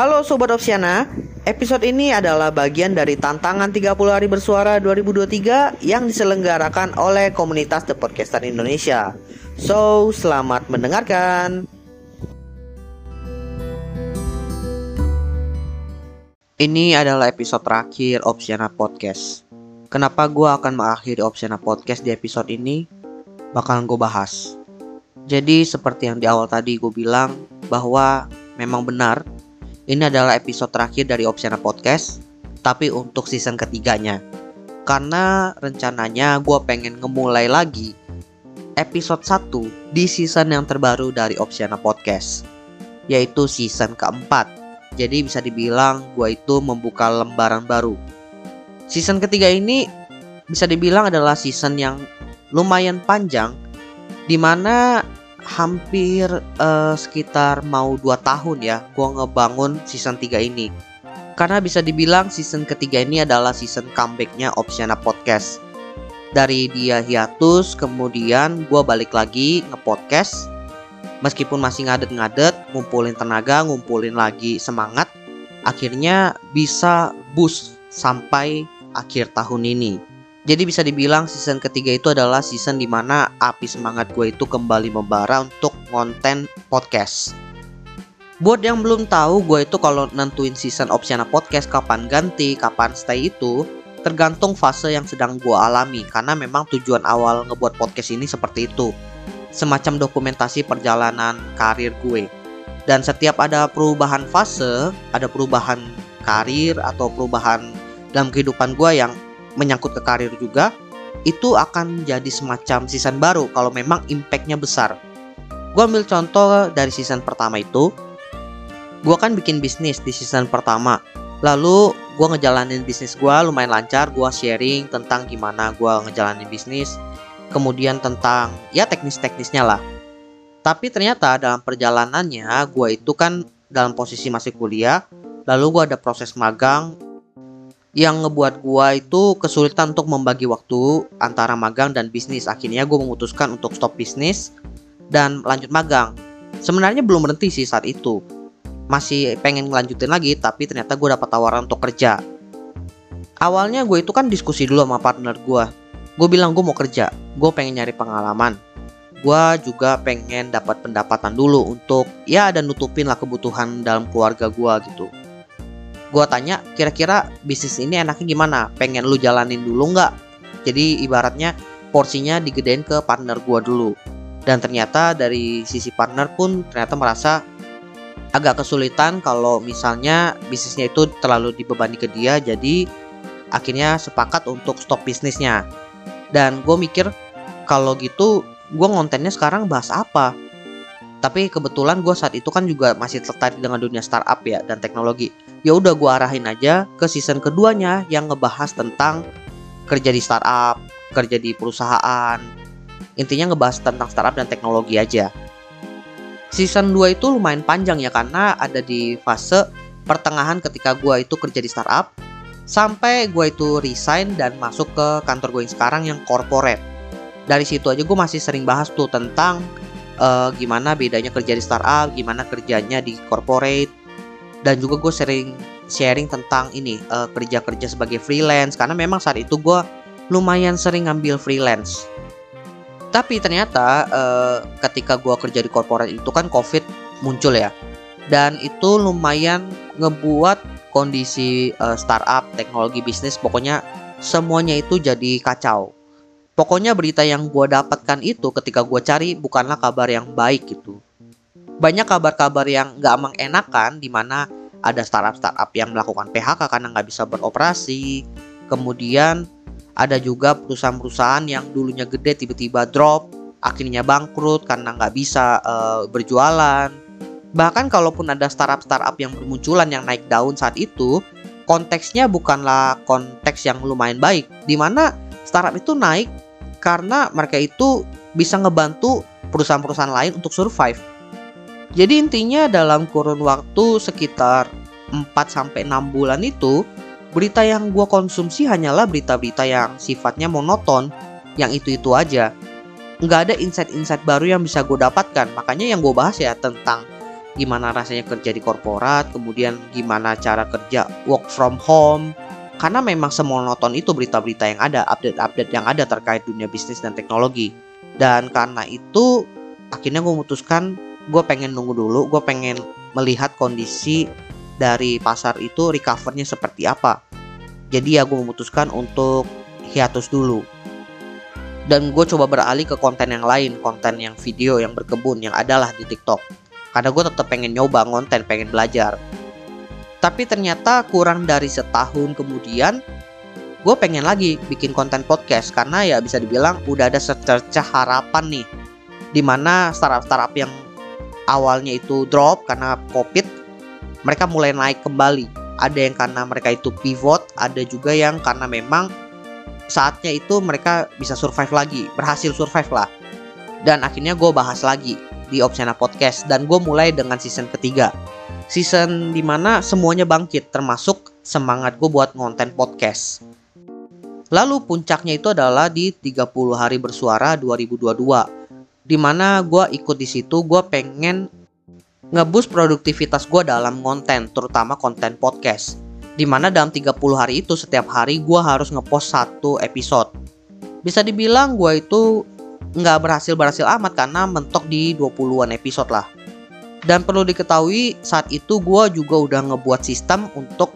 Halo Sobat Opsiana, episode ini adalah bagian dari tantangan 30 hari bersuara 2023 yang diselenggarakan oleh komunitas The Podcaster Indonesia. So, selamat mendengarkan. Ini adalah episode terakhir Opsiana Podcast. Kenapa gue akan mengakhiri Opsiana Podcast di episode ini? Bakalan gue bahas. Jadi seperti yang di awal tadi gue bilang bahwa memang benar ini adalah episode terakhir dari Opsiana Podcast tapi untuk season ketiganya. Karena rencananya gue pengen ngemulai lagi episode 1 di season yang terbaru dari Opsiana Podcast yaitu season keempat. Jadi bisa dibilang gue itu membuka lembaran baru. Season ketiga ini bisa dibilang adalah season yang lumayan panjang di mana hampir uh, sekitar mau 2 tahun ya gua ngebangun season 3 ini. Karena bisa dibilang season ketiga ini adalah season comebacknya Opsiana Podcast. Dari dia hiatus, kemudian gua balik lagi nge-podcast. Meskipun masih ngadet-ngadet, ngumpulin tenaga, ngumpulin lagi semangat. Akhirnya bisa boost sampai akhir tahun ini. Jadi bisa dibilang season ketiga itu adalah season di mana api semangat gue itu kembali membara untuk konten podcast. Buat yang belum tahu, gue itu kalau nentuin season Opsiana Podcast kapan ganti, kapan stay itu tergantung fase yang sedang gue alami karena memang tujuan awal ngebuat podcast ini seperti itu. Semacam dokumentasi perjalanan karir gue. Dan setiap ada perubahan fase, ada perubahan karir atau perubahan dalam kehidupan gue yang menyangkut ke karir juga itu akan jadi semacam season baru kalau memang impactnya besar. Gue ambil contoh dari season pertama itu, gue kan bikin bisnis di season pertama. Lalu gue ngejalanin bisnis gue lumayan lancar, gue sharing tentang gimana gue ngejalanin bisnis, kemudian tentang ya teknis-teknisnya lah. Tapi ternyata dalam perjalanannya gue itu kan dalam posisi masih kuliah, lalu gue ada proses magang yang ngebuat gua itu kesulitan untuk membagi waktu antara magang dan bisnis. Akhirnya gue memutuskan untuk stop bisnis dan lanjut magang. Sebenarnya belum berhenti sih saat itu. Masih pengen ngelanjutin lagi, tapi ternyata gue dapat tawaran untuk kerja. Awalnya gue itu kan diskusi dulu sama partner gue. Gue bilang gue mau kerja, gue pengen nyari pengalaman. Gue juga pengen dapat pendapatan dulu untuk ya dan nutupin lah kebutuhan dalam keluarga gue gitu gue tanya kira-kira bisnis ini enaknya gimana? Pengen lu jalanin dulu nggak? Jadi ibaratnya porsinya digedein ke partner gue dulu. Dan ternyata dari sisi partner pun ternyata merasa agak kesulitan kalau misalnya bisnisnya itu terlalu dibebani ke dia jadi akhirnya sepakat untuk stop bisnisnya. Dan gue mikir kalau gitu gue ngontennya sekarang bahas apa? Tapi kebetulan gue saat itu kan juga masih tertarik dengan dunia startup ya dan teknologi. Ya udah gue arahin aja ke season keduanya yang ngebahas tentang kerja di startup, kerja di perusahaan. Intinya ngebahas tentang startup dan teknologi aja. Season 2 itu lumayan panjang ya karena ada di fase pertengahan ketika gue itu kerja di startup sampai gue itu resign dan masuk ke kantor gue yang sekarang yang corporate. Dari situ aja gue masih sering bahas tuh tentang uh, gimana bedanya kerja di startup, gimana kerjanya di corporate, dan juga gue sering sharing tentang ini uh, kerja-kerja sebagai freelance karena memang saat itu gue lumayan sering ngambil freelance. Tapi ternyata uh, ketika gue kerja di corporate itu kan covid muncul ya, dan itu lumayan ngebuat kondisi uh, startup teknologi bisnis pokoknya semuanya itu jadi kacau Pokoknya berita yang gue dapatkan itu ketika gue cari bukanlah kabar yang baik gitu. Banyak kabar-kabar yang gak mengenakan di mana ada startup-startup yang melakukan PHK karena nggak bisa beroperasi. Kemudian ada juga perusahaan-perusahaan yang dulunya gede tiba-tiba drop, akhirnya bangkrut karena nggak bisa uh, berjualan. Bahkan kalaupun ada startup-startup yang bermunculan yang naik daun saat itu, konteksnya bukanlah konteks yang lumayan baik, di mana startup itu naik karena mereka itu bisa ngebantu perusahaan-perusahaan lain untuk survive. Jadi intinya dalam kurun waktu sekitar 4 sampai 6 bulan itu berita yang gue konsumsi hanyalah berita-berita yang sifatnya monoton, yang itu-itu aja. Nggak ada insight-insight baru yang bisa gue dapatkan. Makanya yang gue bahas ya tentang gimana rasanya kerja di korporat, kemudian gimana cara kerja work from home. Karena memang semonoton itu berita-berita yang ada, update-update yang ada terkait dunia bisnis dan teknologi. Dan karena itu akhirnya gue memutuskan gue pengen nunggu dulu, gue pengen melihat kondisi dari pasar itu recovernya seperti apa. Jadi ya gue memutuskan untuk hiatus dulu. Dan gue coba beralih ke konten yang lain, konten yang video yang berkebun yang adalah di TikTok. Karena gue tetap pengen nyoba konten, pengen belajar. Tapi ternyata kurang dari setahun kemudian gue pengen lagi bikin konten podcast karena ya bisa dibilang udah ada secercah harapan nih di mana startup-startup yang awalnya itu drop karena covid mereka mulai naik kembali. Ada yang karena mereka itu pivot ada juga yang karena memang saatnya itu mereka bisa survive lagi berhasil survive lah. Dan akhirnya gue bahas lagi di Opsiana Podcast dan gue mulai dengan season ketiga. Season di mana semuanya bangkit termasuk semangat gue buat ngonten podcast. Lalu puncaknya itu adalah di 30 hari bersuara 2022 di mana gue ikut di situ gue pengen ngebus produktivitas gue dalam konten terutama konten podcast. Di mana dalam 30 hari itu setiap hari gue harus ngepost satu episode. Bisa dibilang gue itu nggak berhasil berhasil amat karena mentok di 20-an episode lah. Dan perlu diketahui saat itu gue juga udah ngebuat sistem untuk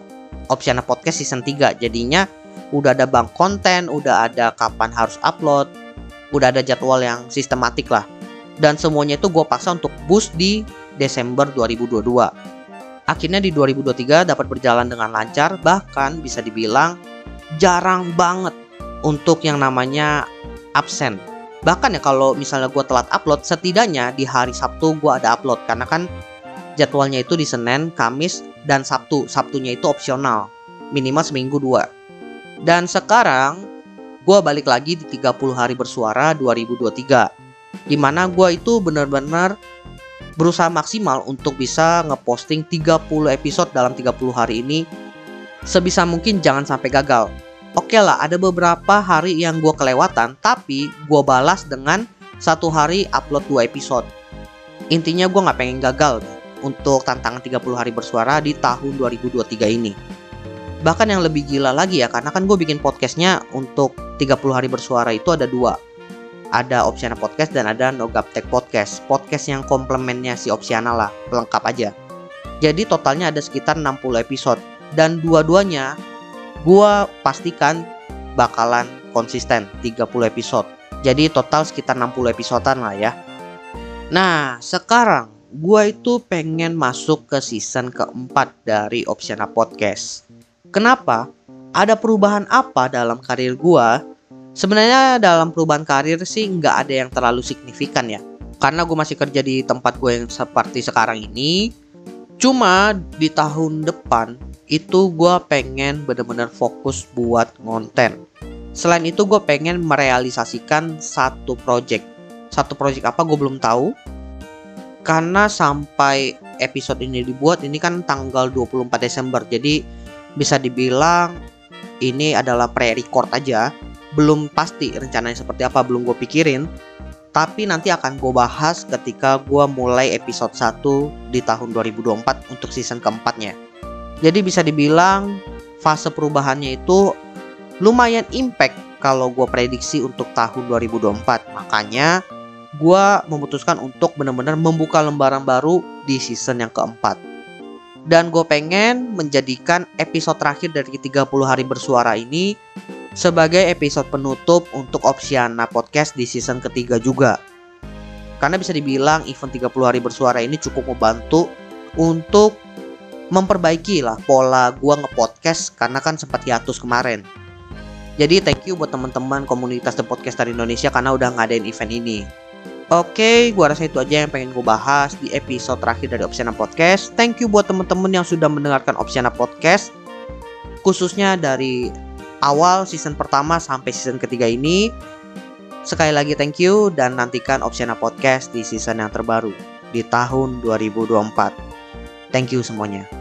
Opsiana Podcast season 3 Jadinya udah ada bank konten, udah ada kapan harus upload Udah ada jadwal yang sistematik lah. Dan semuanya itu gue paksa untuk boost di Desember 2022 Akhirnya di 2023 dapat berjalan dengan lancar Bahkan bisa dibilang jarang banget untuk yang namanya absen. Bahkan ya kalau misalnya gue telat upload setidaknya di hari Sabtu gue ada upload. Karena kan jadwalnya itu di Senin, Kamis, dan Sabtu. Sabtunya itu opsional. Minimal seminggu dua. Dan sekarang gue balik lagi di 30 hari bersuara 2023 di mana gue itu benar-benar berusaha maksimal untuk bisa ngeposting 30 episode dalam 30 hari ini sebisa mungkin jangan sampai gagal Oke okay lah, ada beberapa hari yang gue kelewatan, tapi gue balas dengan satu hari upload dua episode. Intinya gue nggak pengen gagal untuk tantangan 30 hari bersuara di tahun 2023 ini. Bahkan yang lebih gila lagi ya, karena kan gue bikin podcastnya untuk 30 hari bersuara itu ada dua. Ada Opsiana Podcast dan ada No Tech Podcast. Podcast yang komplemennya si Opsiana lah, lengkap aja. Jadi totalnya ada sekitar 60 episode. Dan dua-duanya gue pastikan bakalan konsisten 30 episode. Jadi total sekitar 60 episodean lah ya. Nah, sekarang gue itu pengen masuk ke season keempat dari Opsiana Podcast. Kenapa? Ada perubahan apa dalam karir gue? Sebenarnya dalam perubahan karir sih nggak ada yang terlalu signifikan ya. Karena gue masih kerja di tempat gue yang seperti sekarang ini. Cuma di tahun depan itu gue pengen bener-bener fokus buat konten. Selain itu gue pengen merealisasikan satu project. Satu project apa gue belum tahu. Karena sampai episode ini dibuat ini kan tanggal 24 Desember. Jadi bisa dibilang ini adalah pre-record aja. Belum pasti rencananya seperti apa, belum gue pikirin. Tapi nanti akan gue bahas ketika gue mulai episode 1 di tahun 2024 untuk season keempatnya. Jadi bisa dibilang fase perubahannya itu lumayan impact kalau gue prediksi untuk tahun 2024. Makanya gue memutuskan untuk benar-benar membuka lembaran baru di season yang keempat. Dan gue pengen menjadikan episode terakhir dari 30 hari bersuara ini sebagai episode penutup untuk Opsiana Podcast di season ketiga juga. Karena bisa dibilang event 30 hari bersuara ini cukup membantu untuk memperbaiki lah pola gua ngepodcast karena kan sempat hiatus kemarin. Jadi thank you buat teman-teman komunitas The Podcaster Indonesia karena udah ngadain event ini. Oke, gua rasa itu aja yang pengen gue bahas di episode terakhir dari Opsiana Podcast. Thank you buat teman-teman yang sudah mendengarkan Opsiana Podcast. Khususnya dari awal season pertama sampai season ketiga ini. Sekali lagi thank you dan nantikan Opsiana Podcast di season yang terbaru di tahun 2024. Thank you semuanya.